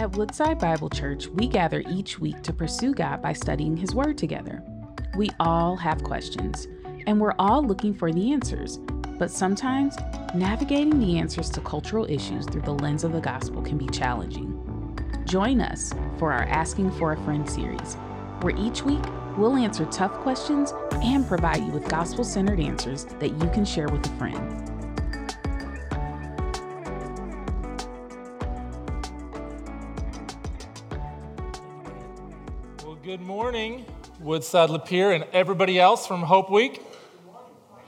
At Woodside Bible Church, we gather each week to pursue God by studying His Word together. We all have questions, and we're all looking for the answers. But sometimes, navigating the answers to cultural issues through the lens of the gospel can be challenging. Join us for our Asking for a Friend series, where each week we'll answer tough questions and provide you with gospel centered answers that you can share with a friend. Morning, Woodside Lapeer and everybody else from Hope Week.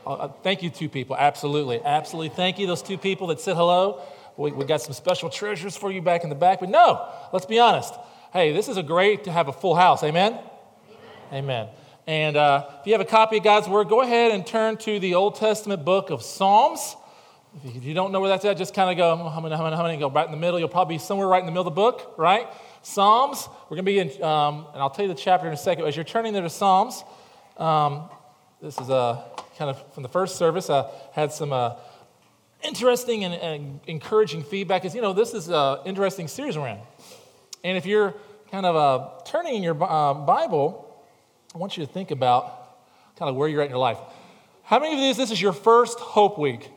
Uh, thank you, two people. Absolutely. Absolutely. Thank you, those two people that said hello. We, we got some special treasures for you back in the back. But no, let's be honest. Hey, this is a great to have a full house. Amen? Amen. Amen. And uh, if you have a copy of God's Word, go ahead and turn to the Old Testament book of Psalms. If you don't know where that's at, just kind of go, how many, how many, how many, go right in the middle. You'll probably be somewhere right in the middle of the book, right? Psalms. We're going to be in, um, and I'll tell you the chapter in a second. As you're turning there to Psalms, um, this is a kind of from the first service. I had some uh, interesting and, and, encouraging feedback. Because you know, this is an interesting series we're in, and if you're kind of uh, turning in your uh, Bible, I want you to think about kind of where you're at in your life. How many of these? This is your first Hope Week.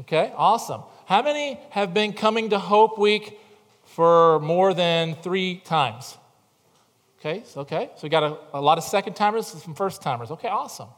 Okay, awesome. How many have been coming to Hope Week for more than three times? Okay, so, okay. So we got a, a lot of second timers, some first timers. Okay, awesome.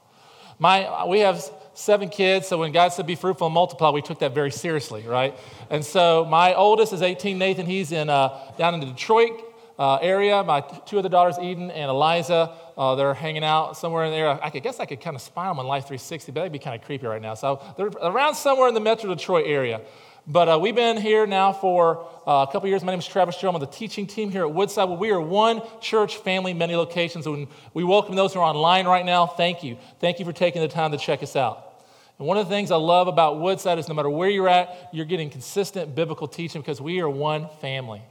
My, we have seven kids, so when God said be fruitful and multiply, we took that very seriously, right? And so my oldest is 18, Nathan. He's in, uh, down in the Detroit uh, area. My two other daughters, Eden and Eliza, uh, they're hanging out somewhere in there. I, guess I could kind of spy them on Life 360, but that'd be kind of creepy right now. So they're around somewhere in the Metro Detroit area. But uh, we've been here now for uh, a couple years. My name is Travis Joe. I'm the teaching team here at Woodside. Well, we are one church family, many locations. And we welcome those who are online right now. Thank you. Thank you for taking the time to check us out. And one of the things I love about Woodside is no matter where you're at, you're getting consistent biblical teaching because we are one family.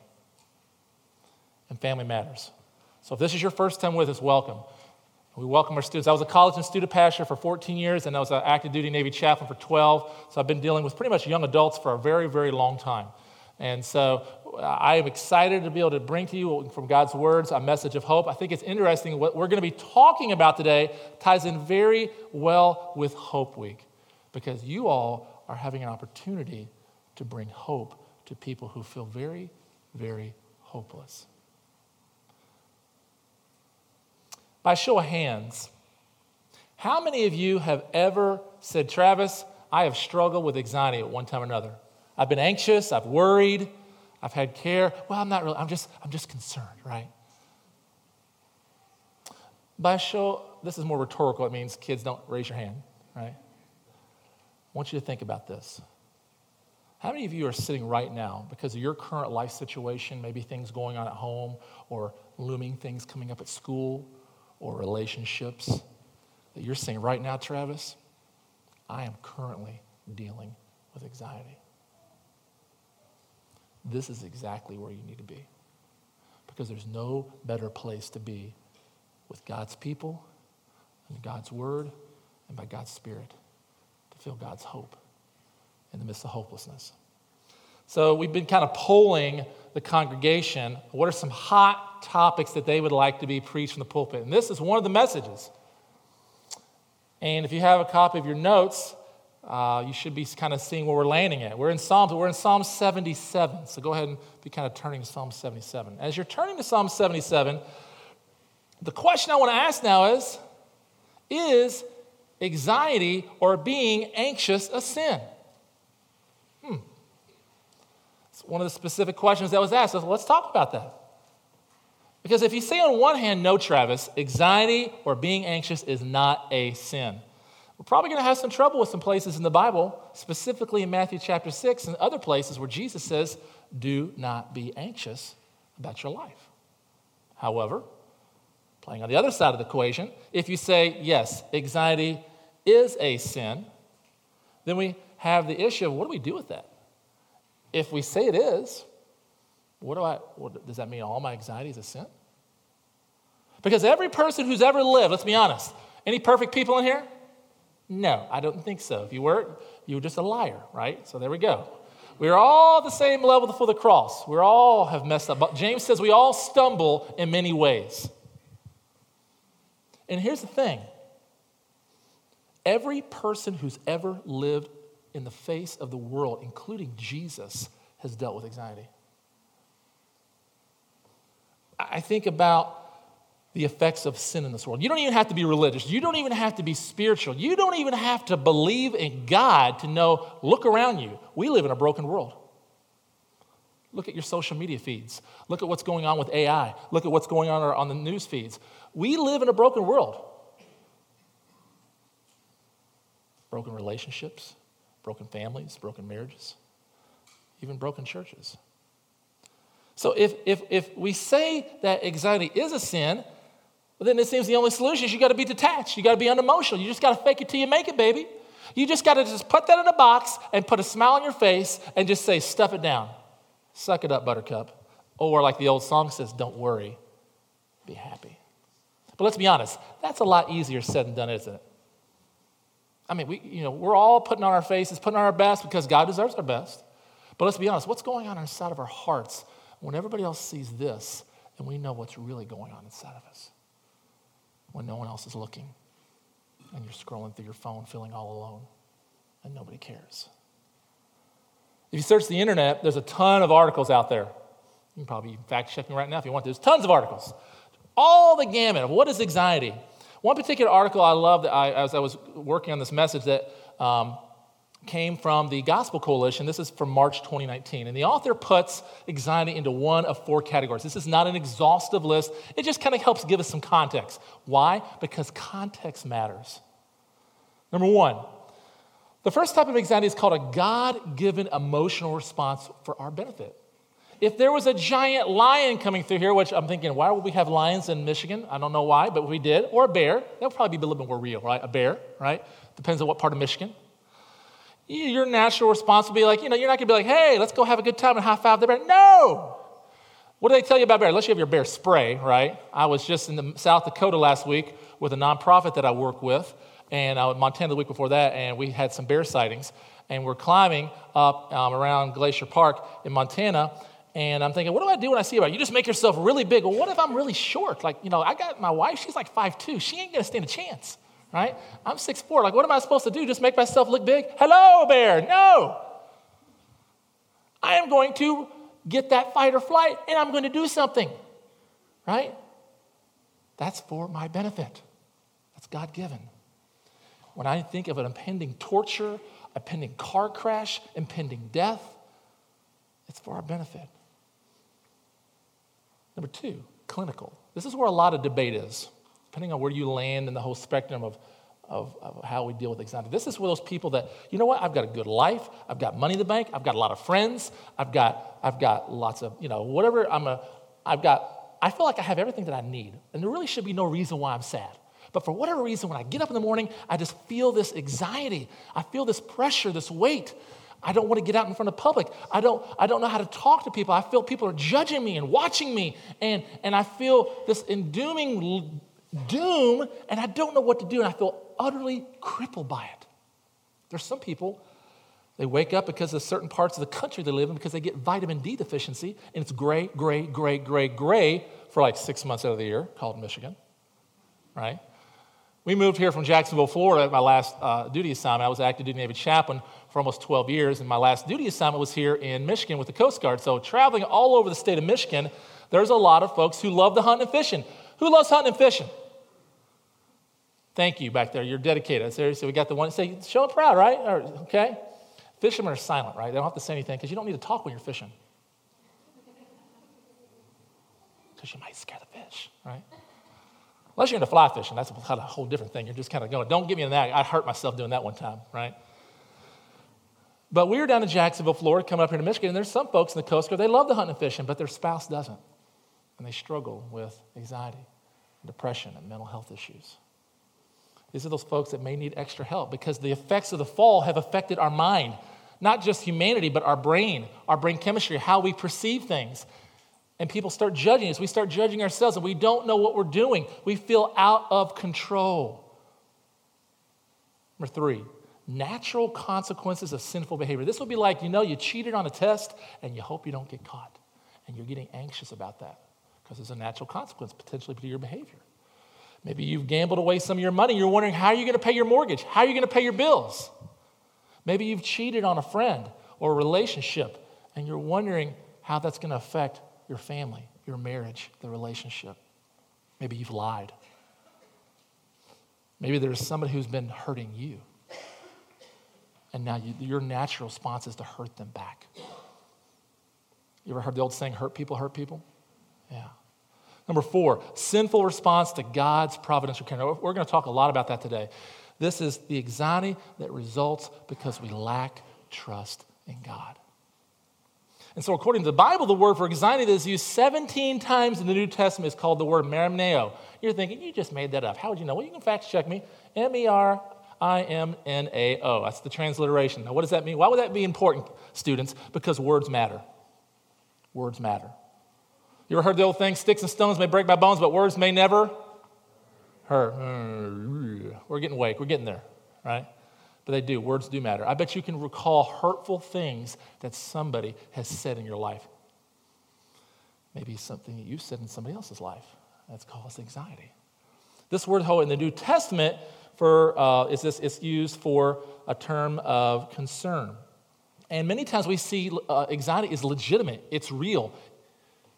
And family matters. So if this is your first time with us, welcome. We welcome our students. I was a college and student pastor for 14 years, and I was an active duty Navy chaplain for 12. So I've been dealing with pretty much young adults for a very, very long time. And so uh, I am excited to be able to bring to you uh, from God's words a message of hope. I think it's interesting. What we're going to be talking about today ties in very well with Hope Week because you all are having an opportunity to bring hope to people who feel very, very hopeless. By show of hands, how many of you have ever said, Travis, I have struggled with anxiety at one time or another? I've been anxious, I've worried, I've had care. Well, I'm not really, I'm just, I'm just concerned, right? By show, this is more rhetorical. It means kids don't raise your hand, right? I want you to think about this. How many of you are sitting right now because of your current life situation, maybe things going on at home or looming things coming up at school or relationships that you're saying right now, Travis, I am currently dealing with anxiety. This is exactly where you need to be. Because there's no better place to be with God's people and God's word and by God's spirit to feel God's hope in the midst of hopelessness. So we've been kind of polling the congregation what are some hot topics that they would like to be preached from the pulpit. And this is one of the messages. And if you have a copy of your notes, uh, you should be kind of seeing where we're landing at. We're in Psalms, we're in Psalm 77. So go ahead and be kind of turning to Psalm 77. As you're turning to Psalm 77, the question I want to ask now is Is anxiety or being anxious a sin? One of the specific questions that was asked. So let's talk about that. Because if you say on one hand, no, Travis, anxiety or being anxious is not a sin, we're probably going to have some trouble with some places in the Bible, specifically in Matthew chapter 6 and other places where Jesus says, do not be anxious about your life. However, playing on the other side of the equation, if you say, yes, anxiety is a sin, then we have the issue of what do we do with that? If we say it is, what do I, what, does that mean all my anxiety is a sin? Because every person who's ever lived, let's be honest, any perfect people in here? No, I don't think so. If you were, you were just a liar, right? So there we go. We're all the same level for the cross. We all have messed up. But James says we all stumble in many ways. And here's the thing every person who's ever lived in the face of the world, including Jesus, has dealt with anxiety. I think about the effects of sin in this world. You don't even have to be religious. You don't even have to be spiritual. You don't even have to believe in God to know, look around you. We live in a broken world. Look at your social media feeds. Look at what's going on with AI. Look at what's going on on the news feeds. We live in a broken world. Broken relationships, broken families, broken marriages, even broken churches. So if, if, if we say that anxiety is a sin, well, then it seems the only solution is you got to be detached. You got to be unemotional. You just got to fake it till you make it, baby. You just got to just put that in a box and put a smile on your face and just say, stuff it down. Suck it up, buttercup. Or like the old song says, don't worry, be happy. But let's be honest, that's a lot easier said than done, isn't it? I mean, we, you know, we're all putting on our faces, putting on our best because God deserves our best. But let's be honest, what's going on inside of our hearts when everybody else sees this and we know what's really going on inside of us? when no one else is looking and you're scrolling through your phone feeling all alone and nobody cares. If you search the internet, there's a ton of articles out there. You can probably fact check me right now if you want. There's tons of articles. All the gamut of what is anxiety. One particular article I love that I, as I was working on this message that um, came from the Gospel Coalition. This is from March 2019. And the author puts anxiety into one of four categories. This is not an exhaustive list, it just kind of helps give us some context. Why? Because context matters. Number one, the first type of anxiety is called a God given emotional response for our benefit. If there was a giant lion coming through here, which I'm thinking, why would we have lions in Michigan? I don't know why, but we did, or a bear, that would probably be a little bit more real, right? A bear, right? Depends on what part of Michigan your natural response would be like, you know, you're not gonna be like, hey, let's go have a good time and high five the bear. No! What do they tell you about bear? Unless you have your bear spray, right? I was just in the South Dakota last week with a nonprofit that I work with, and I was in Montana the week before that, and we had some bear sightings. And we're climbing up um, around Glacier Park in Montana, and I'm thinking, what do I do when I see bear? You just make yourself really big. Well, what if I'm really short? Like, you know, I got my wife, she's like 5'2. She ain't gonna stand a chance right? I'm 6'4. Like, what am I supposed to do? Just make myself look big? Hello, bear. No. I am going to get that fight or flight and I'm going to do something, right? That's for my benefit. That's God given. When I think of an impending torture, a pending car crash, impending death, it's for our benefit. Number two, clinical. This is where a lot of debate is depending on where you land in the whole spectrum of, of, of, how we deal with anxiety. This is for those people that, you know what, I've got a good life, I've got money in the bank, I've got a lot of friends, I've got, I've got lots of, you know, whatever I'm a, I've got, I feel like I have everything that I need. And there really should be no reason why I'm sad. But for whatever reason, when I get up in the morning, I just feel this anxiety. I feel this pressure, this weight. I don't want to get out in front of the public. I don't, I don't know how to talk to people. I feel people are judging me and watching me. And, and I feel this endooming doom, and I don't know what to do, and I feel utterly crippled by it. There's some people, they wake up because of certain parts of the country they live in because they get vitamin D deficiency, and it's gray, gray, gray, gray, gray for like six months out of the year, called Michigan, right? We moved here from Jacksonville, Florida at my last uh, duty assignment. I was active duty Navy chaplain for almost 12 years, and my last duty assignment was here in Michigan with the Coast Guard. So, traveling all over the state of Michigan, there's a lot of folks who love to hunt and fishing. Who loves hunting and fishing? Thank you back there. You're dedicated. Seriously, we got the one. Say, show them proud, right? Or, okay. Fishermen are silent, right? They don't have to say anything because you don't need to talk when you're fishing. Because you might scare the fish, right? Unless you're into fly fishing, that's a whole different thing. You're just kind of going, don't get me in that. I hurt myself doing that one time, right? But we were down in Jacksonville, Florida, coming up here to Michigan, and there's some folks in the Coast Guard, they love the hunting and fishing, but their spouse doesn't. And they struggle with anxiety, depression, and mental health issues. These are those folks that may need extra help because the effects of the fall have affected our mind, not just humanity, but our brain, our brain chemistry, how we perceive things. And people start judging us. We start judging ourselves, and we don't know what we're doing. We feel out of control. Number three, natural consequences of sinful behavior. This would be like, you know, you cheated on a test and you hope you don't get caught. And you're getting anxious about that because there's a natural consequence potentially to your behavior. Maybe you've gambled away some of your money. You're wondering how are you going to pay your mortgage? How are you going to pay your bills? Maybe you've cheated on a friend or a relationship and you're wondering how that's going to affect your family, your marriage, the relationship. Maybe you've lied. Maybe there's somebody who's been hurting you. And now you, your natural response is to hurt them back. You ever heard the old saying, hurt people, hurt people? Yeah. Number four, sinful response to God's providential care. We're going to talk a lot about that today. This is the anxiety that results because we lack trust in God. And so, according to the Bible, the word for anxiety that is used 17 times in the New Testament is called the word merimneo. You're thinking, you just made that up. How would you know? Well, you can fact check me. M E R I M N A O. That's the transliteration. Now, what does that mean? Why would that be important, students? Because words matter. Words matter. You ever heard the old thing, sticks and stones may break my bones, but words may never hurt? Mm, we're getting awake. We're getting there, right? But they do. Words do matter. I bet you can recall hurtful things that somebody has said in your life. Maybe something that you said in somebody else's life. That's caused anxiety. This word "ho" in the New Testament for uh, is this it's used for a term of concern. And many times we see uh, anxiety is legitimate, it's real,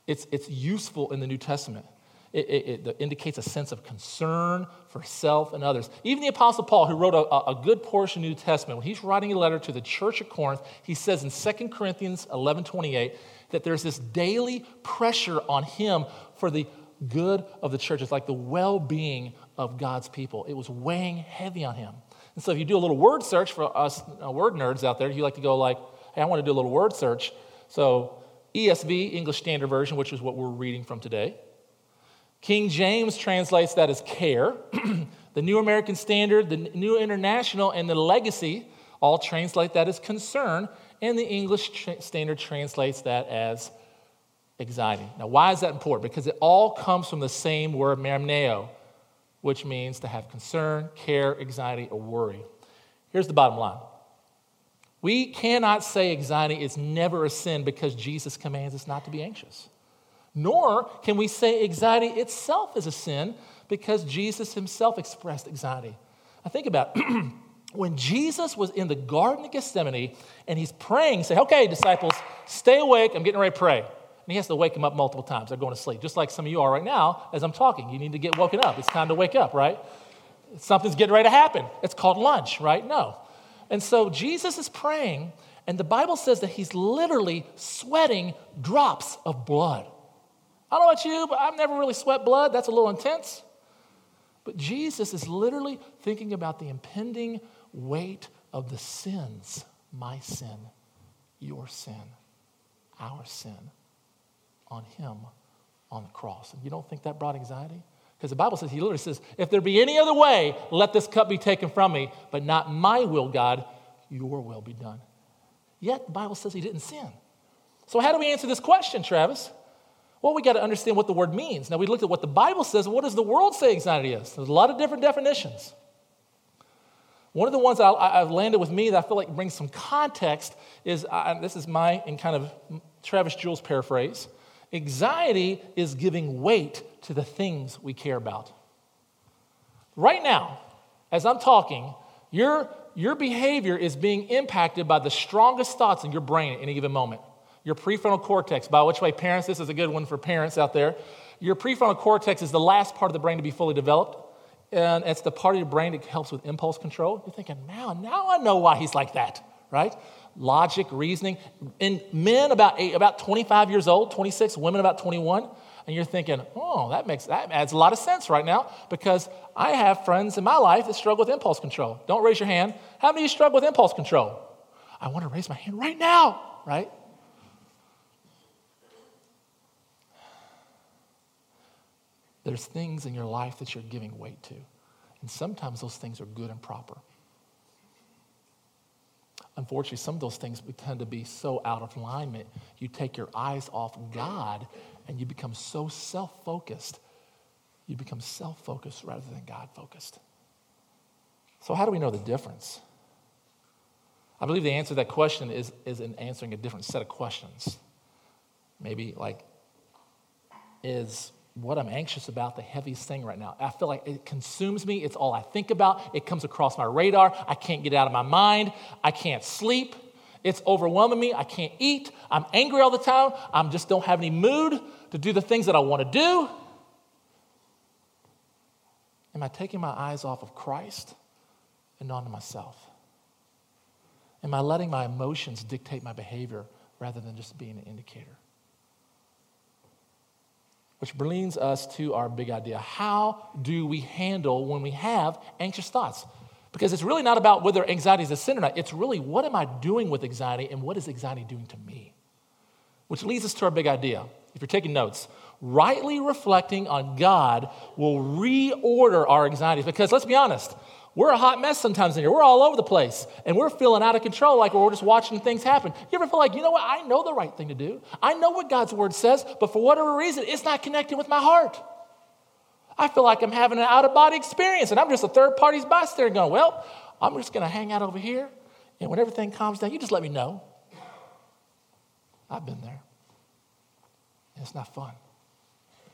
it's, it's useful in the New Testament. It, it, it, indicates a sense of concern for self and others. Even the Apostle Paul, who wrote a, a good portion of the New Testament, when he's writing a letter to the church at Corinth, he says in 2 Corinthians 11 28 that there's this daily pressure on him for the good of the church. It's like the well being of God's people. It was weighing heavy on him. And so if you do a little word search for us uh, word nerds out there, you like to go like, hey, I want to do a little word search. So ESV, English Standard Version, which is what we're reading from today. King James translates that as care. the New American Standard, the New International, and the Legacy all translate that as concern. And the English tra- Standard translates that as anxiety. Now, why is that important? Because it all comes from the same word, merimneo, which means to have concern, care, anxiety, or worry. Here's the bottom line we cannot say anxiety is never a sin because Jesus commands us not to be anxious. Nor can we say anxiety itself is a sin because Jesus himself expressed anxiety. I think about when Jesus was in the Garden of Gethsemane and he's praying, say, okay, disciples, stay awake. I'm getting ready to pray. And he has to wake them up multiple times. They're going to sleep, just like some of you are right now as I'm talking. You need to get woken up. It's time to wake up, right? Something's getting ready to happen. It's called lunch, right? No. And so Jesus is praying, and the Bible says that he's literally sweating drops of blood. I don't know about you, but I've never really sweat blood. That's a little intense. But Jesus is literally thinking about the impending weight of the sins my sin, your sin, our sin on him on the cross. And you don't think that brought anxiety? Because the Bible says, He literally says, If there be any other way, let this cup be taken from me, but not my will, God, your will be done. Yet the Bible says He didn't sin. So, how do we answer this question, Travis? Well, we got to understand what the word means. Now, we looked at what the Bible says. What does the world say anxiety is? There's a lot of different definitions. One of the ones I, have landed with me that I feel like brings some context is this is my, in kind of Travis Jules paraphrase anxiety is giving weight to the things we care about. Right now, as I'm talking, your, your behavior is being impacted by the strongest thoughts in your brain at any given moment your prefrontal cortex. By which way, parents, this is a good one for parents out there. Your prefrontal cortex is the last part of the brain to be fully developed. And it's the part of your brain that helps with impulse control. You're thinking, now, now I know why he's like that, right? Logic, reasoning. In men about eight, about 25 years old, 26, women about 21, and you're thinking, oh, that makes that adds a lot of sense right now because I have friends in my life that struggle with impulse control. Don't raise your hand. How many of you struggle with impulse control? I want to raise my hand right now, right? There's things in your life that you're giving weight to. And sometimes those things are good and proper. Unfortunately, some of those things tend to be so out of alignment, you take your eyes off God and you become so self focused. You become self focused rather than God focused. So, how do we know the difference? I believe the answer to that question is, is in answering a different set of questions. Maybe like, is what I'm anxious about the heaviest thing right now? I feel like it consumes me. It's all I think about. It comes across my radar. I can't get out of my mind. I can't sleep. It's overwhelming me. I can't eat. I'm angry all the time. I just don't have any mood to do the things that I want to do. Am I taking my eyes off of Christ and onto myself? Am I letting my emotions dictate my behavior rather than just being an indicator? Which brings us to our big idea. How do we handle when we have anxious thoughts? Because it's really not about whether anxiety is a sin or not. It's really what am I doing with anxiety and what is anxiety doing to me? Which leads us to our big idea. If you're taking notes, rightly reflecting on God will reorder our anxieties. Because let's be honest, we're a hot mess sometimes in here. We're all over the place and we're feeling out of control like we're just watching things happen. You ever feel like, you know what? I know the right thing to do. I know what God's word says, but for whatever reason, it's not connecting with my heart. I feel like I'm having an out of body experience and I'm just a third party's bystander going, well, I'm just going to hang out over here and when everything calms down, you just let me know. I've been there. And it's not fun.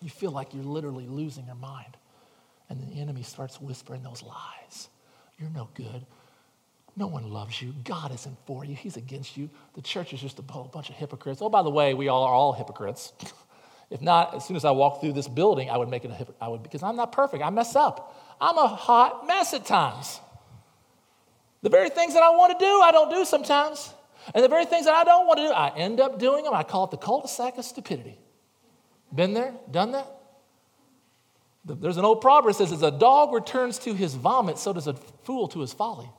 You feel like you're literally losing your mind. And the enemy starts whispering those lies. You're no good. No one loves you. God isn't for you. He's against you. The church is just a bunch of hypocrites. Oh, by the way, we all are all hypocrites. if not, as soon as I walk through this building, I would make it a hypocrite. I would because I'm not perfect. I mess up. I'm a hot mess at times. The very things that I want to do, I don't do sometimes. And the very things that I don't want to do, I end up doing them. I call it the cul-de-sac of stupidity. Been there? Done that? There's an old proverb that says, as a dog returns to his vomit, so does a fool to his folly.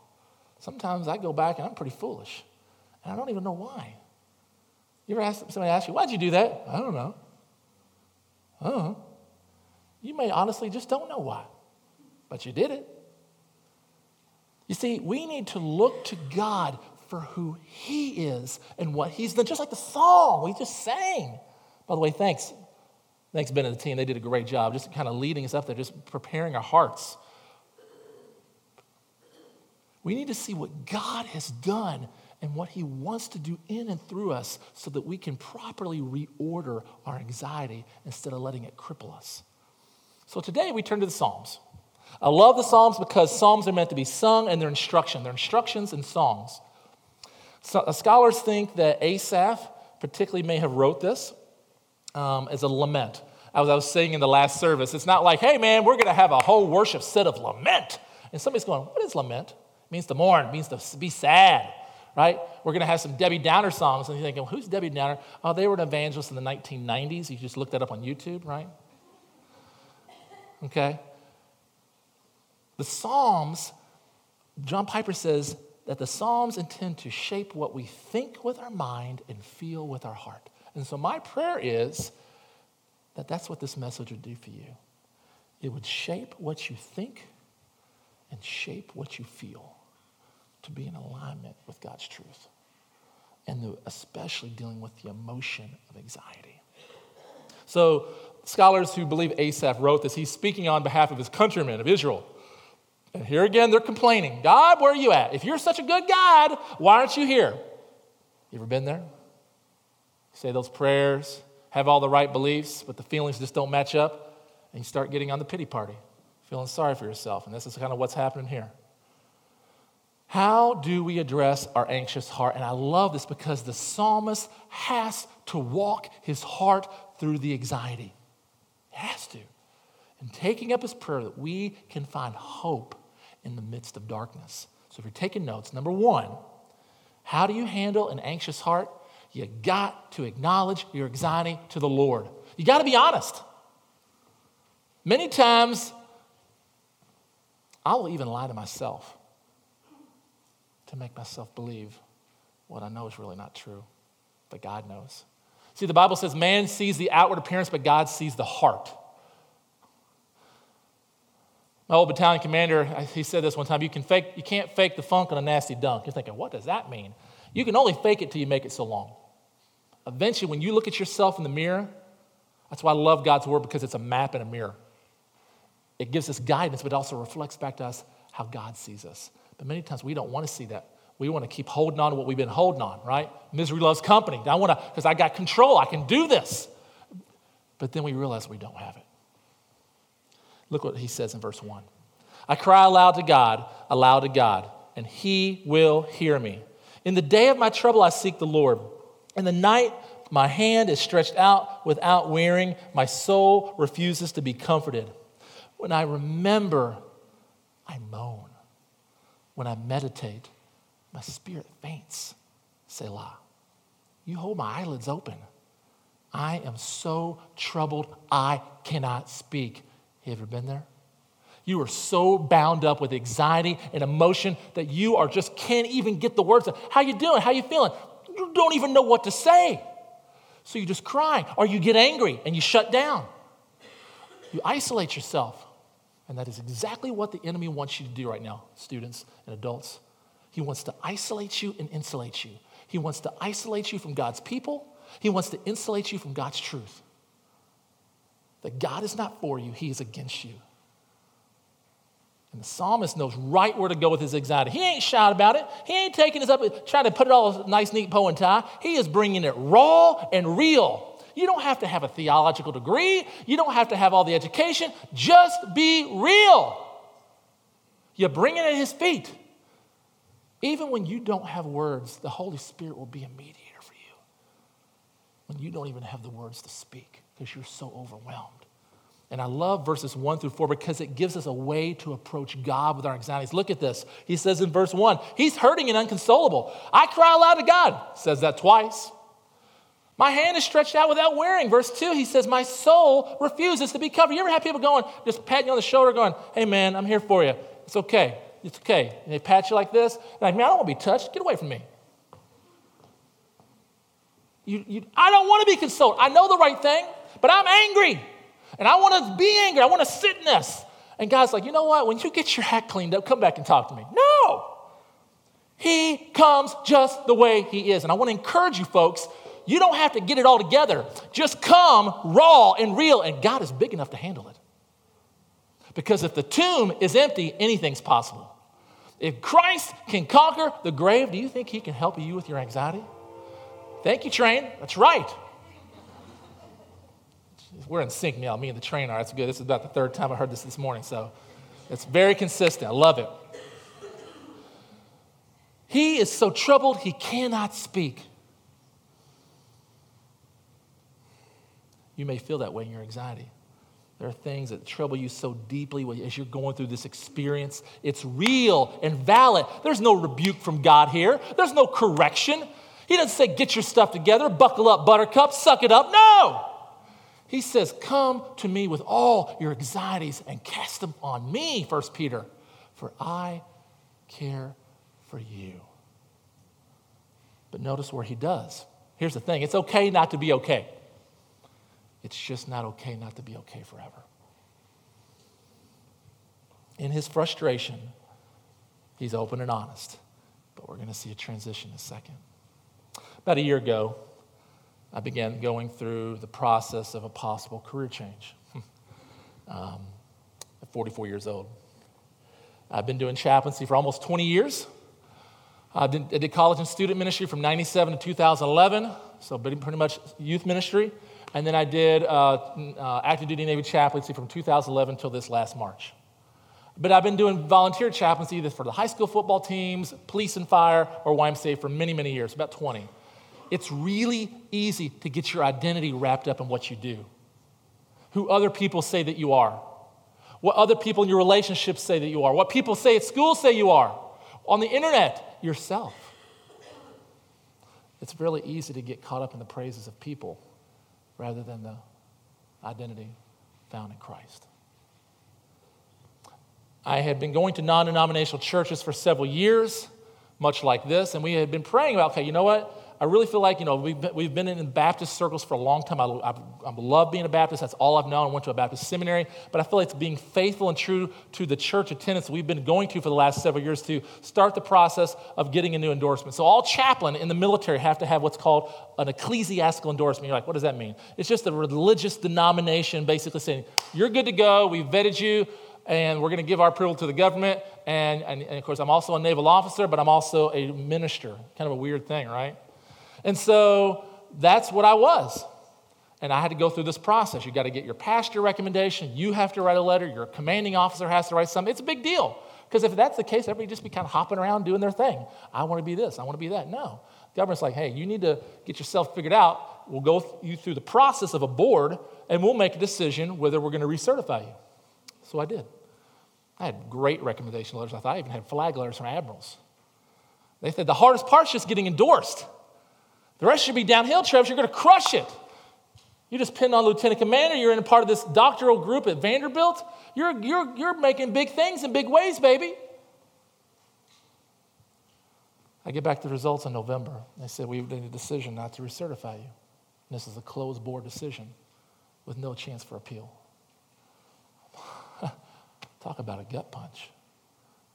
Sometimes I go back and I'm pretty foolish, and I don't even know why. You ever ask somebody ask you, why'd you do that? I don't know. I don't know. You may honestly just don't know why, but you did it. You see, we need to look to God for who He is and what He's done, just like the song we just sang. By the way, thanks. Thanks, Ben and the team. They did a great job just kind of leading us up there, just preparing our hearts. We need to see what God has done and what He wants to do in and through us so that we can properly reorder our anxiety instead of letting it cripple us. So today we turn to the Psalms. I love the Psalms because Psalms are meant to be sung and they're instruction. They're instructions and songs. So, uh, scholars think that Asaph particularly may have wrote this um, as a lament. As I was saying in the last service, it's not like, hey man, we're going to have a whole worship set of lament. And somebody's going, what is lament? It means to mourn, it means to be sad, right? We're going to have some Debbie Downer songs. And you're thinking, well, who's Debbie Downer? Oh, they were an evangelist in the 1990s. You just looked that up on YouTube, right? Okay. The Psalms, John Piper says that the Psalms intend to shape what we think with our mind and feel with our heart. And so my prayer is that that's what this message would do for you. It would shape what you think and shape what you feel to be in alignment with God's truth. And the, especially dealing with the emotion of anxiety. So, scholars who believe Asaph wrote this, he's speaking on behalf of his countrymen of Israel. And here again, they're complaining God, where are you at? If you're such a good God, why aren't you here? You ever been there? Say those prayers, have all the right beliefs, but the feelings just don't match up, and you start getting on the pity party, feeling sorry for yourself. And this is kind of what's happening here. How do we address our anxious heart? And I love this because the psalmist has to walk his heart through the anxiety. He has to. And taking up his prayer that we can find hope in the midst of darkness. So if you're taking notes, number one, how do you handle an anxious heart? You got to acknowledge your anxiety to the Lord. You got to be honest. Many times, I will even lie to myself to make myself believe what I know is really not true, but God knows. See, the Bible says man sees the outward appearance, but God sees the heart. My old battalion commander, he said this one time you, can fake, you can't fake the funk on a nasty dunk. You're thinking, what does that mean? You can only fake it till you make it so long. Eventually, when you look at yourself in the mirror, that's why I love God's word because it's a map and a mirror. It gives us guidance, but also reflects back to us how God sees us. But many times we don't want to see that. we want to keep holding on to what we've been holding on, right? Misery loves company. I want to, because I got control, I can do this. But then we realize we don't have it. Look what he says in verse 1. I cry aloud to God, aloud to God, and he will hear me. In the day of my trouble, I seek the Lord. In the night, my hand is stretched out without wearing. My soul refuses to be comforted. When I remember, I moan. When I meditate, my spirit faints. Selah. You hold my eyelids open. I am so troubled, I cannot speak. Have you ever been there? You are so bound up with anxiety and emotion that you are just can't even get the words. Out. How you doing? How you feeling? You don't even know what to say. So you just cry, or you get angry and you shut down. You isolate yourself. And that is exactly what the enemy wants you to do right now, students and adults. He wants to isolate you and insulate you. He wants to isolate you from God's people. He wants to insulate you from God's truth. That God is not for you, He is against you. And the psalmist knows right where to go with his anxiety. He ain't shout about it. He ain't taking this up, and trying to put it all nice, neat bow and tie. He is bringing it raw and real. You don't have to have a theological degree. You don't have to have all the education. Just be real. You bring it at his feet. Even when you don't have words, the Holy Spirit will be a mediator for you. When you don't even have the words to speak because you're so overwhelmed. And I love verses 1 through 4 because it gives us a way to approach God with our anxieties. Look at this. He says in verse 1, He's hurting and unconsolable. I cry aloud to God. Says that twice. My hand is stretched out without wearing. Verse 2, he says, My soul refuses to be covered. You ever have people going, just patting you on the shoulder, going, Hey man, I'm here for you. It's okay. It's okay. And they pat you like this. like, man, I don't want to be touched. Get away from me. You, you, I don't want to be consoled. I know the right thing, but I'm angry. And I want to be angry. I want to sit in this. And God's like, you know what? When you get your act cleaned up, come back and talk to me. No. He comes just the way he is. And I want to encourage you folks, you don't have to get it all together. Just come raw and real, and God is big enough to handle it. Because if the tomb is empty, anything's possible. If Christ can conquer the grave, do you think he can help you with your anxiety? Thank you, train. That's right. We're in sync now, me and the trainer. That's good. This is about the third time I heard this this morning, so it's very consistent. I love it. He is so troubled he cannot speak. You may feel that way in your anxiety. There are things that trouble you so deeply as you're going through this experience. It's real and valid. There's no rebuke from God here, there's no correction. He doesn't say, Get your stuff together, buckle up, buttercup, suck it up. No! He says, Come to me with all your anxieties and cast them on me, First Peter, for I care for you. But notice where he does. Here's the thing it's okay not to be okay, it's just not okay not to be okay forever. In his frustration, he's open and honest. But we're going to see a transition in a second. About a year ago, I began going through the process of a possible career change um, at 44 years old. I've been doing chaplaincy for almost 20 years. I did, I did college and student ministry from 97 to 2011, so pretty much youth ministry. And then I did uh, uh, active duty Navy chaplaincy from 2011 until this last March. But I've been doing volunteer chaplaincy either for the high school football teams, police and fire, or YMCA for many, many years, about 20 it's really easy to get your identity wrapped up in what you do, who other people say that you are, what other people in your relationships say that you are, what people say at school say you are, on the internet, yourself. It's really easy to get caught up in the praises of people rather than the identity found in Christ. I had been going to non denominational churches for several years, much like this, and we had been praying about, okay, you know what? I really feel like, you know, we've been, we've been in Baptist circles for a long time. I, I, love being a Baptist. That's all I've known. I went to a Baptist seminary. But I feel like it's being faithful and true to the church attendance we've been going to for the last several years to start the process of getting a new endorsement. So all chaplain in the military have to have what's called an ecclesiastical endorsement. You're like, what does that mean? It's just a religious denomination basically saying, you're good to go. We've vetted you. and we're going to give our approval to the government. And, and, and, of course, I'm also a naval officer, but I'm also a minister. Kind of a weird thing, right? And so that's what I was. And I had to go through this process. You got to get your pastor recommendation. You have to write a letter. Your commanding officer has to write something. It's a big deal. Because if that's the case, everybody just be kind of hopping around doing their thing. I want to be this. I want to be that. No. The government's like, hey, you need to get yourself figured out. We'll go you through the process of a board, and we'll make a decision whether we're going to recertify you. So I did. I had great recommendation letters. I thought I even had flag letters from admirals. They said the hardest part's just getting endorsed. The rest should be downhill, Travis. You're going to crush it. You just pinned on lieutenant commander. You're in a part of this doctoral group at Vanderbilt. You're, you're, you're making big things in big ways, baby. I get back the results in November. They said, We've made a decision not to recertify you. And this is a closed board decision with no chance for appeal. Talk about a gut punch.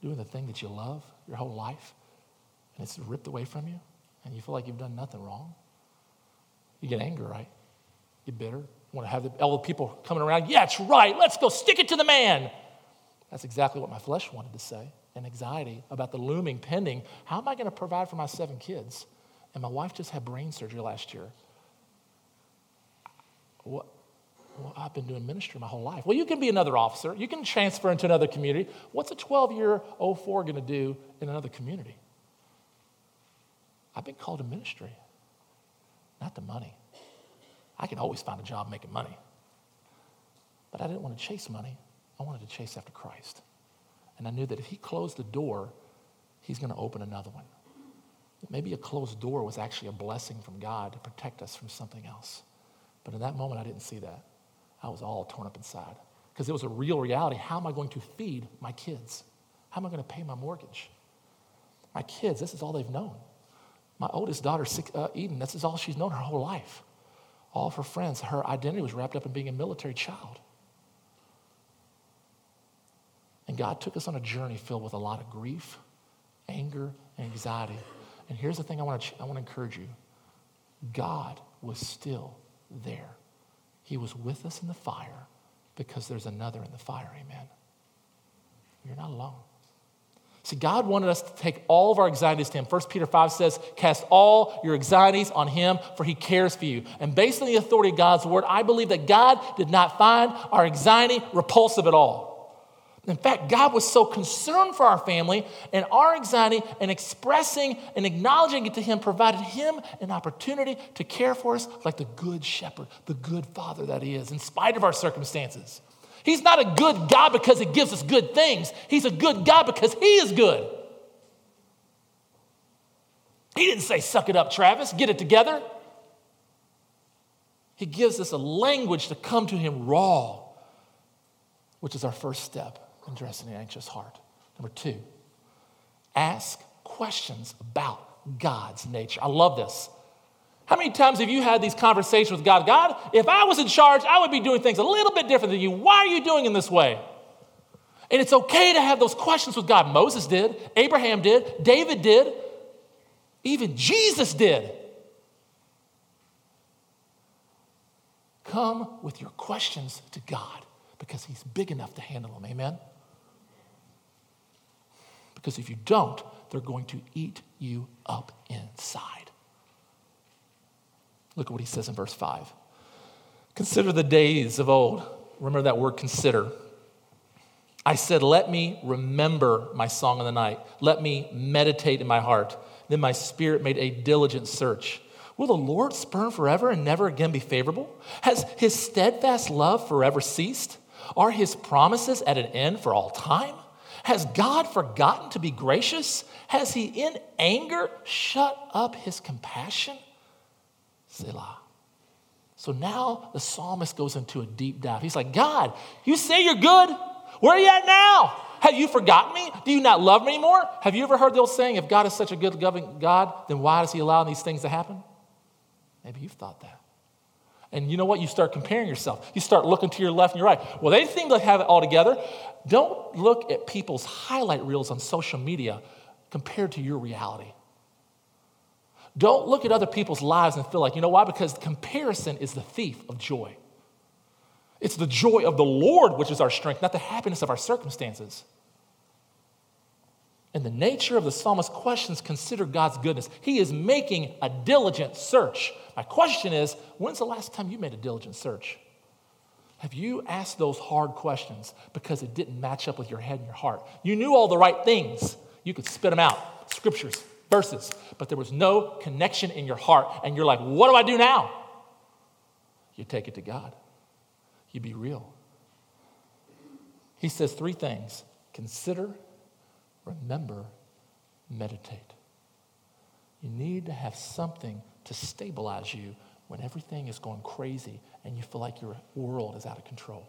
Doing the thing that you love your whole life, and it's ripped away from you, and you feel like you've done nothing wrong. You get anger, right? You bitter? Want to have the, the people coming around? Yeah, it's right. Let's go stick it to the man. That's exactly what my flesh wanted to say. And anxiety about the looming, pending. How am I going to provide for my seven kids? And my wife just had brain surgery last year. What? Well, I've been doing ministry my whole life. Well, you can be another officer. You can transfer into another community. What's a 12 year 04 going to do in another community? I've been called to ministry, not the money. I can always find a job making money. But I didn't want to chase money. I wanted to chase after Christ. And I knew that if he closed the door, he's going to open another one. Maybe a closed door was actually a blessing from God to protect us from something else. But in that moment, I didn't see that. I was all torn up inside because it was a real reality. How am I going to feed my kids? How am I going to pay my mortgage? My kids, this is all they've known. My oldest daughter, uh, Eden, this is all she's known her whole life all of her friends. Her identity was wrapped up in being a military child. And God took us on a journey filled with a lot of grief, anger, and anxiety. And here's the thing I want to, I want to encourage you God was still there. He was with us in the fire because there's another in the fire. Amen. You're not alone. See, God wanted us to take all of our anxieties to Him. 1 Peter 5 says, Cast all your anxieties on Him, for He cares for you. And based on the authority of God's word, I believe that God did not find our anxiety repulsive at all. In fact, God was so concerned for our family and our anxiety and expressing and acknowledging it to Him provided Him an opportunity to care for us like the good shepherd, the good father that He is, in spite of our circumstances. He's not a good God because He gives us good things. He's a good God because He is good. He didn't say, Suck it up, Travis, get it together. He gives us a language to come to Him raw, which is our first step in dressing an anxious heart. Number two, ask questions about God's nature. I love this. How many times have you had these conversations with God? God, if I was in charge, I would be doing things a little bit different than you. Why are you doing in this way? And it's okay to have those questions with God. Moses did, Abraham did, David did, even Jesus did. Come with your questions to God because He's big enough to handle them. Amen? Because if you don't, they're going to eat you up inside. Look at what he says in verse 5. Consider the days of old. Remember that word consider. I said, Let me remember my song of the night. Let me meditate in my heart. Then my spirit made a diligent search. Will the Lord spurn forever and never again be favorable? Has his steadfast love forever ceased? Are his promises at an end for all time? Has God forgotten to be gracious? Has he in anger shut up his compassion? Selah. So now the psalmist goes into a deep dive. He's like, God, you say you're good. Where are you at now? Have you forgotten me? Do you not love me anymore? Have you ever heard the old saying, if God is such a good loving God, then why does he allow these things to happen? Maybe you've thought that. And you know what? You start comparing yourself. You start looking to your left and your right. Well, they seem to have it all together. Don't look at people's highlight reels on social media compared to your reality. Don't look at other people's lives and feel like, you know why? Because comparison is the thief of joy. It's the joy of the Lord which is our strength, not the happiness of our circumstances. And the nature of the psalmist's questions consider God's goodness. He is making a diligent search. My question is when's the last time you made a diligent search? Have you asked those hard questions because it didn't match up with your head and your heart? You knew all the right things, you could spit them out, scriptures, verses, but there was no connection in your heart. And you're like, what do I do now? You take it to God, you be real. He says three things consider, remember, meditate. You need to have something to stabilize you when everything is going crazy and you feel like your world is out of control.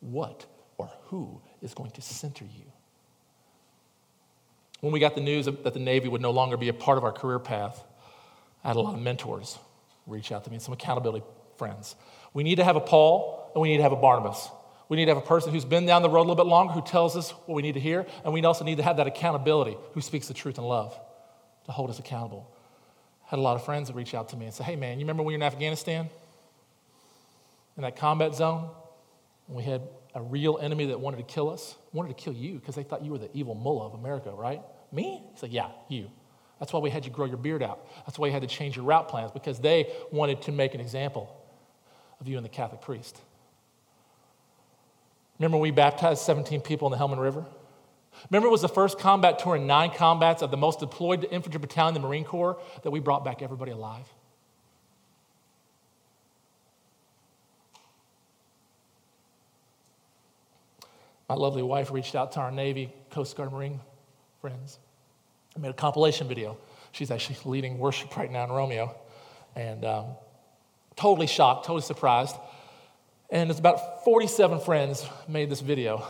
What or who is going to center you? When we got the news that the Navy would no longer be a part of our career path, I had a lot of mentors reach out to me, some accountability friends. We need to have a Paul and we need to have a Barnabas. We need to have a person who's been down the road a little bit longer who tells us what we need to hear, and we also need to have that accountability who speaks the truth and love to hold us accountable. I had a lot of friends that reach out to me and say, Hey, man, you remember when you were in Afghanistan? In that combat zone? We had a real enemy that wanted to kill us, wanted to kill you because they thought you were the evil mullah of America, right? Me? He said, Yeah, you. That's why we had you grow your beard out. That's why you had to change your route plans because they wanted to make an example of you and the Catholic priest. Remember we baptized 17 people in the Helmand River? Remember it was the first combat tour in nine combats of the most deployed infantry battalion in the Marine Corps that we brought back everybody alive? My lovely wife reached out to our Navy, Coast Guard, Marine friends. I made a compilation video. She's actually leading worship right now in Romeo. And um, totally shocked, totally surprised. And it's about 47 friends made this video.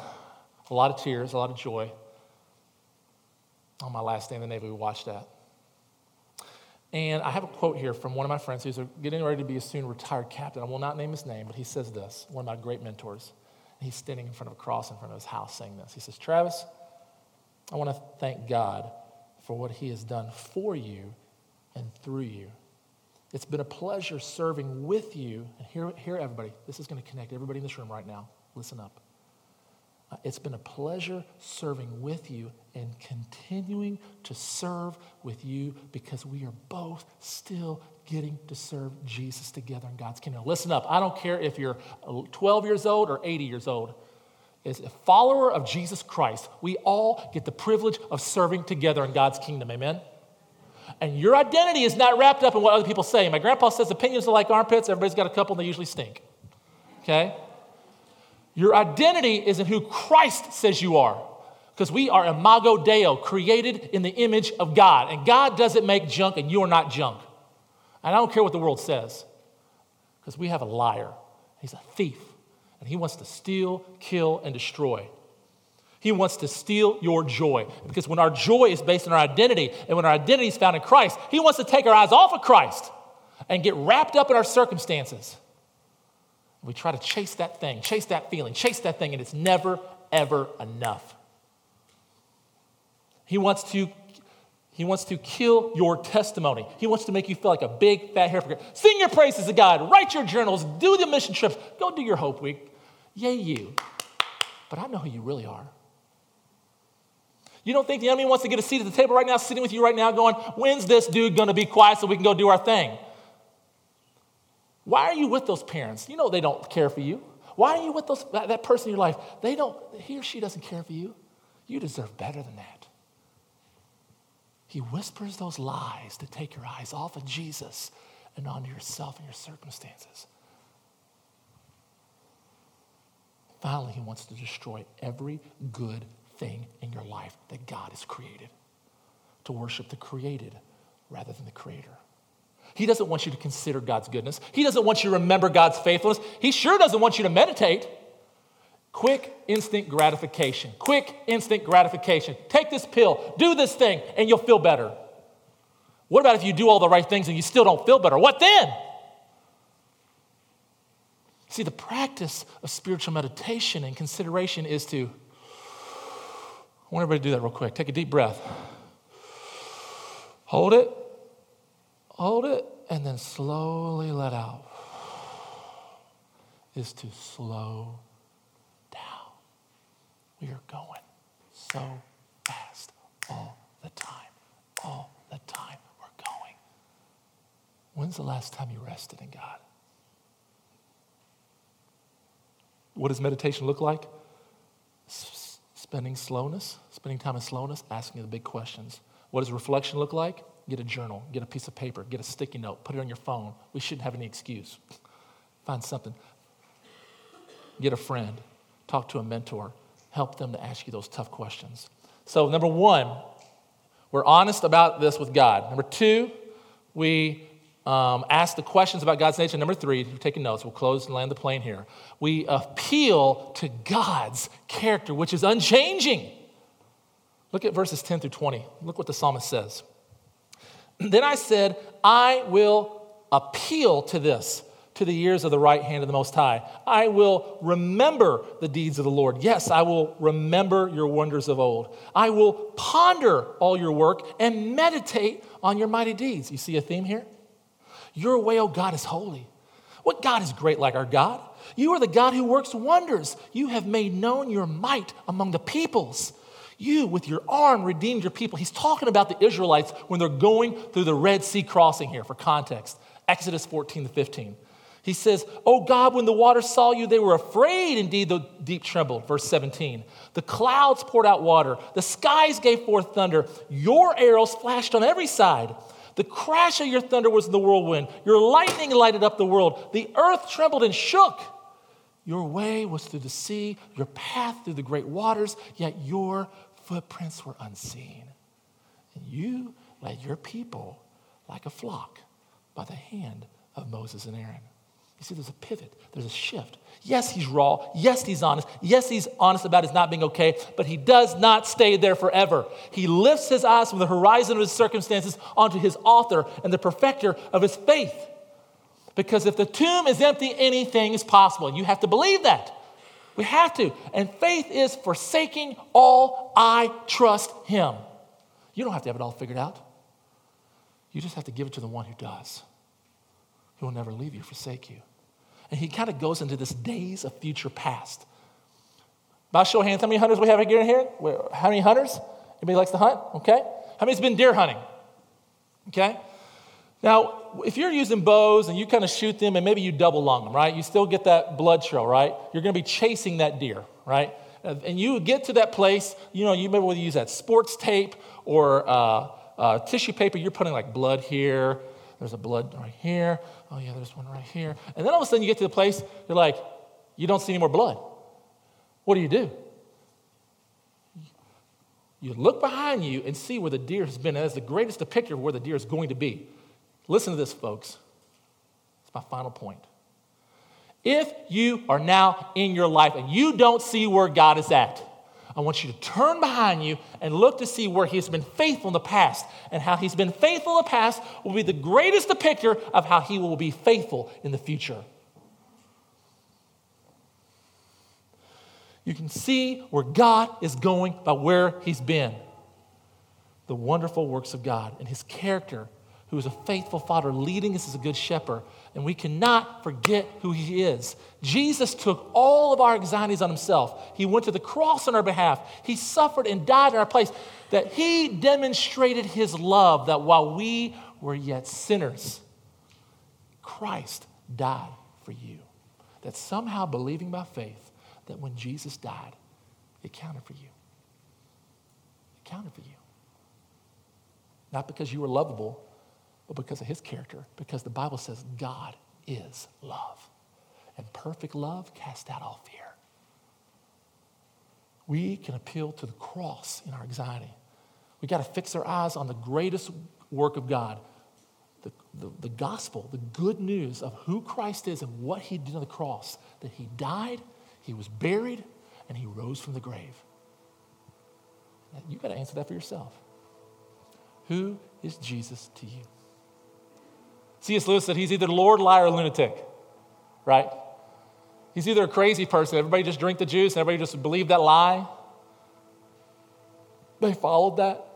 A lot of tears, a lot of joy. On my last day in the Navy, we watched that. And I have a quote here from one of my friends who's getting ready to be a soon retired captain. I will not name his name, but he says this, one of my great mentors. He's standing in front of a cross in front of his house saying this. He says, Travis, I want to thank God for what he has done for you and through you. It's been a pleasure serving with you. And here, here everybody, this is going to connect everybody in this room right now. Listen up. Uh, it's been a pleasure serving with you and continuing to serve with you because we are both still getting to serve Jesus together in God's kingdom. Listen up. I don't care if you're 12 years old or 80 years old. As a follower of Jesus Christ, we all get the privilege of serving together in God's kingdom. Amen? And your identity is not wrapped up in what other people say. My grandpa says opinions are like armpits. Everybody's got a couple and they usually stink. Okay? Your identity is in who Christ says you are. Because we are imago Deo, created in the image of God. And God doesn't make junk, and you are not junk. And I don't care what the world says, because we have a liar. He's a thief, and he wants to steal, kill, and destroy. He wants to steal your joy. Because when our joy is based on our identity, and when our identity is found in Christ, he wants to take our eyes off of Christ and get wrapped up in our circumstances. We try to chase that thing, chase that feeling, chase that thing, and it's never, ever enough. He wants to he wants to kill your testimony. He wants to make you feel like a big fat hypocrite. Sing your praises to God, write your journals, do the mission trips, go do your Hope Week. Yay, you. But I know who you really are. You don't think the enemy wants to get a seat at the table right now, sitting with you right now, going, When's this dude going to be quiet so we can go do our thing? Why are you with those parents? You know they don't care for you. Why are you with those, that, that person in your life? They don't, he or she doesn't care for you. You deserve better than that. He whispers those lies to take your eyes off of Jesus and onto yourself and your circumstances. Finally, he wants to destroy every good thing in your life that God has created, to worship the created rather than the creator. He doesn't want you to consider God's goodness. He doesn't want you to remember God's faithfulness. He sure doesn't want you to meditate. Quick, instant gratification. Quick, instant gratification. Take this pill, do this thing, and you'll feel better. What about if you do all the right things and you still don't feel better? What then? See, the practice of spiritual meditation and consideration is to, I want everybody to do that real quick. Take a deep breath. Hold it, hold it, and then slowly let out. is to slow. We are going so fast all the time. All the time we're going. When's the last time you rested in God? What does meditation look like? Spending slowness, spending time in slowness, asking the big questions. What does reflection look like? Get a journal, get a piece of paper, get a sticky note, put it on your phone. We shouldn't have any excuse. Find something. Get a friend, talk to a mentor, help them to ask you those tough questions. So, number one, we're honest about this with God. Number two, we um, ask the questions about God's nature. Number three, you're taking notes, we'll close and land the plane here. We appeal to God's character, which is unchanging. Look at verses 10 through 20. Look what the psalmist says. Then I said, I will appeal to this, to the ears of the right hand of the Most High. I will remember the deeds of the Lord. Yes, I will remember your wonders of old. I will ponder all your work and meditate on your mighty deeds. You see a theme here? Your way, oh God, is holy. What God is great like our God? You are the God who works wonders. You have made known your might among the peoples. You, with your arm, redeemed your people. He's talking about the Israelites when they're going through the Red Sea crossing here for context. Exodus 14 to 15. He says, Oh God, when the waters saw you, they were afraid. Indeed, the deep trembled. Verse 17. The clouds poured out water, the skies gave forth thunder, your arrows flashed on every side. The crash of your thunder was in the whirlwind. Your lightning lighted up the world. The earth trembled and shook. Your way was through the sea, your path through the great waters, yet your footprints were unseen. And you led your people like a flock by the hand of Moses and Aaron. You see, there's a pivot, there's a shift. Yes, he's raw. Yes, he's honest. Yes, he's honest about his not being okay, but he does not stay there forever. He lifts his eyes from the horizon of his circumstances onto his author and the perfecter of his faith. Because if the tomb is empty, anything is possible. You have to believe that. We have to. And faith is forsaking all I trust him. You don't have to have it all figured out. You just have to give it to the one who does. He will never leave you, forsake you. And he kind of goes into this days of future past. By show of hands, how many hunters we have here in here? How many hunters? Anybody likes to hunt? Okay. How many's been deer hunting? Okay. Now, if you're using bows and you kind of shoot them and maybe you double lung them, right? You still get that blood trail, right? You're going to be chasing that deer, right? And you get to that place, you know, you maybe use that sports tape or uh, uh, tissue paper. You're putting like blood here, there's a blood right here. Oh, yeah, there's one right here. And then all of a sudden you get to the place, you're like, you don't see any more blood. What do you do? You look behind you and see where the deer has been. And that's the greatest depiction of where the deer is going to be. Listen to this, folks. It's my final point. If you are now in your life and you don't see where God is at, I want you to turn behind you and look to see where He's been faithful in the past. And how He's been faithful in the past will be the greatest depictor of how He will be faithful in the future. You can see where God is going by where He's been. The wonderful works of God and His character, who is a faithful Father leading us as a good shepherd and we cannot forget who he is. Jesus took all of our anxieties on himself. He went to the cross on our behalf. He suffered and died in our place. That he demonstrated his love that while we were yet sinners, Christ died for you. That somehow believing by faith that when Jesus died, it counted for you. It counted for you. Not because you were lovable, but because of his character, because the Bible says God is love. And perfect love casts out all fear. We can appeal to the cross in our anxiety. We got to fix our eyes on the greatest work of God the, the, the, gospel, the good news of who Christ is and what he did on the cross that he died, he was buried, and he rose from the grave. You got to answer that for yourself. Who is Jesus to you? C.S. Lewis said he's either Lord, liar, or lunatic, right? He's either a crazy person, everybody just drink the juice and everybody just believed that lie. They followed that,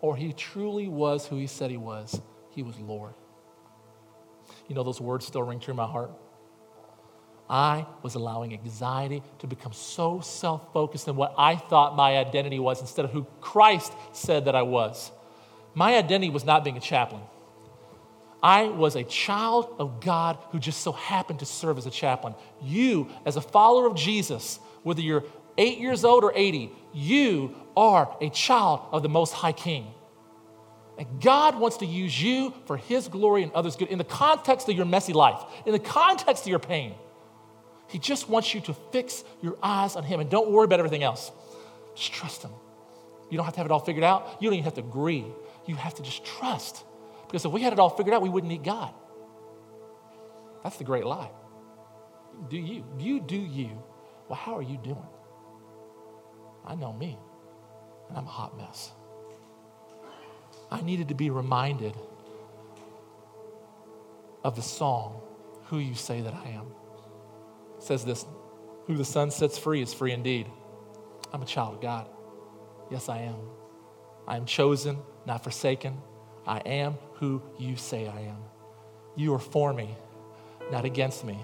or he truly was who he said he was. He was Lord. You know, those words still ring true in my heart. I was allowing anxiety to become so self focused in what I thought my identity was instead of who Christ said that I was. My identity was not being a chaplain. I was a child of God who just so happened to serve as a chaplain. You, as a follower of Jesus, whether you're eight years old or 80, you are a child of the Most High King. And God wants to use you for His glory and others' good in the context of your messy life, in the context of your pain. He just wants you to fix your eyes on Him and don't worry about everything else. Just trust Him. You don't have to have it all figured out. You don't even have to agree. You have to just trust. Because if we had it all figured out, we wouldn't need God. That's the great lie. Do you? You do you. Well, how are you doing? I know me, and I'm a hot mess. I needed to be reminded of the song, Who You Say That I Am. It says this Who the Son sets free is free indeed. I'm a child of God. Yes, I am. I am chosen, not forsaken. I am who you say I am. You are for me, not against me.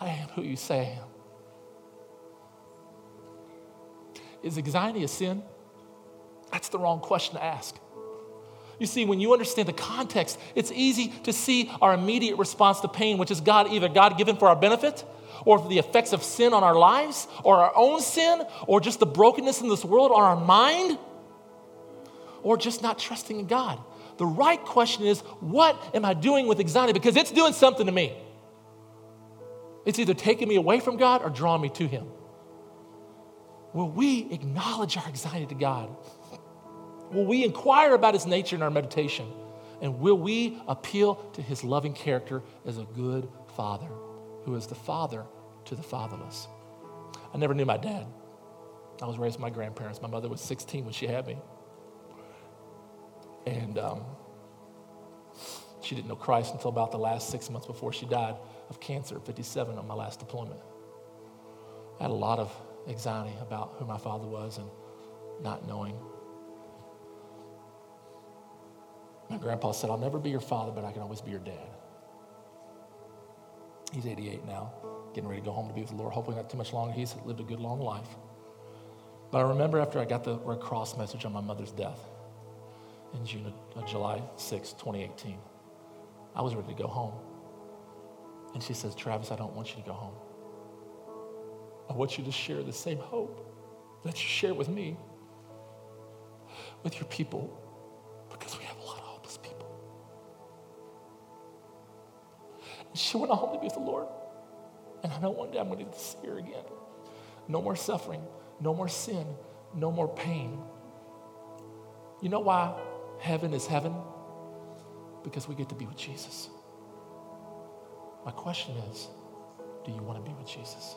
I am who you say I am. Is anxiety a sin? That's the wrong question to ask. You see, when you understand the context, it's easy to see our immediate response to pain, which is God, either God given for our benefit, or the effects of sin on our lives, or our own sin, or just the brokenness in this world on our mind, or just not trusting in God. The right question is, what am I doing with anxiety? Because it's doing something to me. It's either taking me away from God or drawing me to Him. Will we acknowledge our anxiety to God? Will we inquire about His nature in our meditation? And will we appeal to His loving character as a good Father, who is the Father to the fatherless? I never knew my dad. I was raised by my grandparents. My mother was 16 when she had me. And um, she didn't know Christ until about the last six months before she died of cancer at 57 on my last deployment. I had a lot of anxiety about who my father was and not knowing. My grandpa said, I'll never be your father, but I can always be your dad. He's 88 now, getting ready to go home to be with the Lord. Hopefully, not too much longer. He's lived a good, long life. But I remember after I got the Red Cross message on my mother's death in June of, uh, July 6, 2018, I was ready to go home. And she says, Travis, I don't want you to go home. I want you to share the same hope that you share with me, with your people, because we have she went home to be with the Lord. And I know one day I'm going to see her again. No more suffering, no more sin, no more pain. You know why heaven is heaven? Because we get to be with Jesus. My question is do you want to be with Jesus?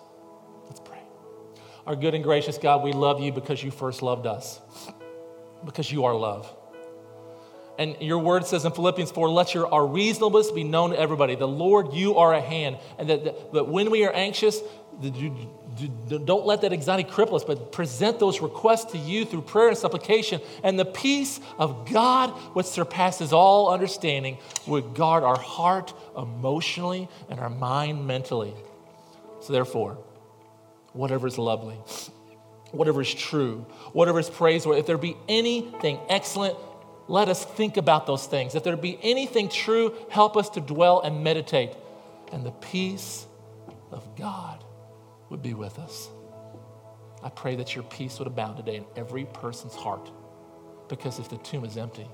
Let's pray. Our good and gracious God, we love you because you first loved us, because you are love. And your word says in Philippians 4, let your, our reasonableness be known to everybody. The Lord, you are at hand. And that, that, that when we are anxious, don't let that anxiety cripple us, but present those requests to you through prayer and supplication. And the peace of God, which surpasses all understanding, would guard our heart emotionally and our mind mentally. So, therefore, whatever is lovely, whatever is true, whatever is praiseworthy, if there be anything excellent, let us think about those things. If there be anything true, help us to dwell and meditate. And the peace of God would be with us. I pray that your peace would abound today in every person's heart. Because if the tomb is empty,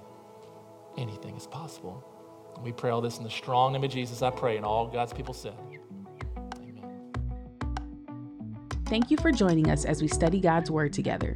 anything is possible. We pray all this in the strong name of Jesus. I pray, and all God's people said. Amen. Thank you for joining us as we study God's Word together.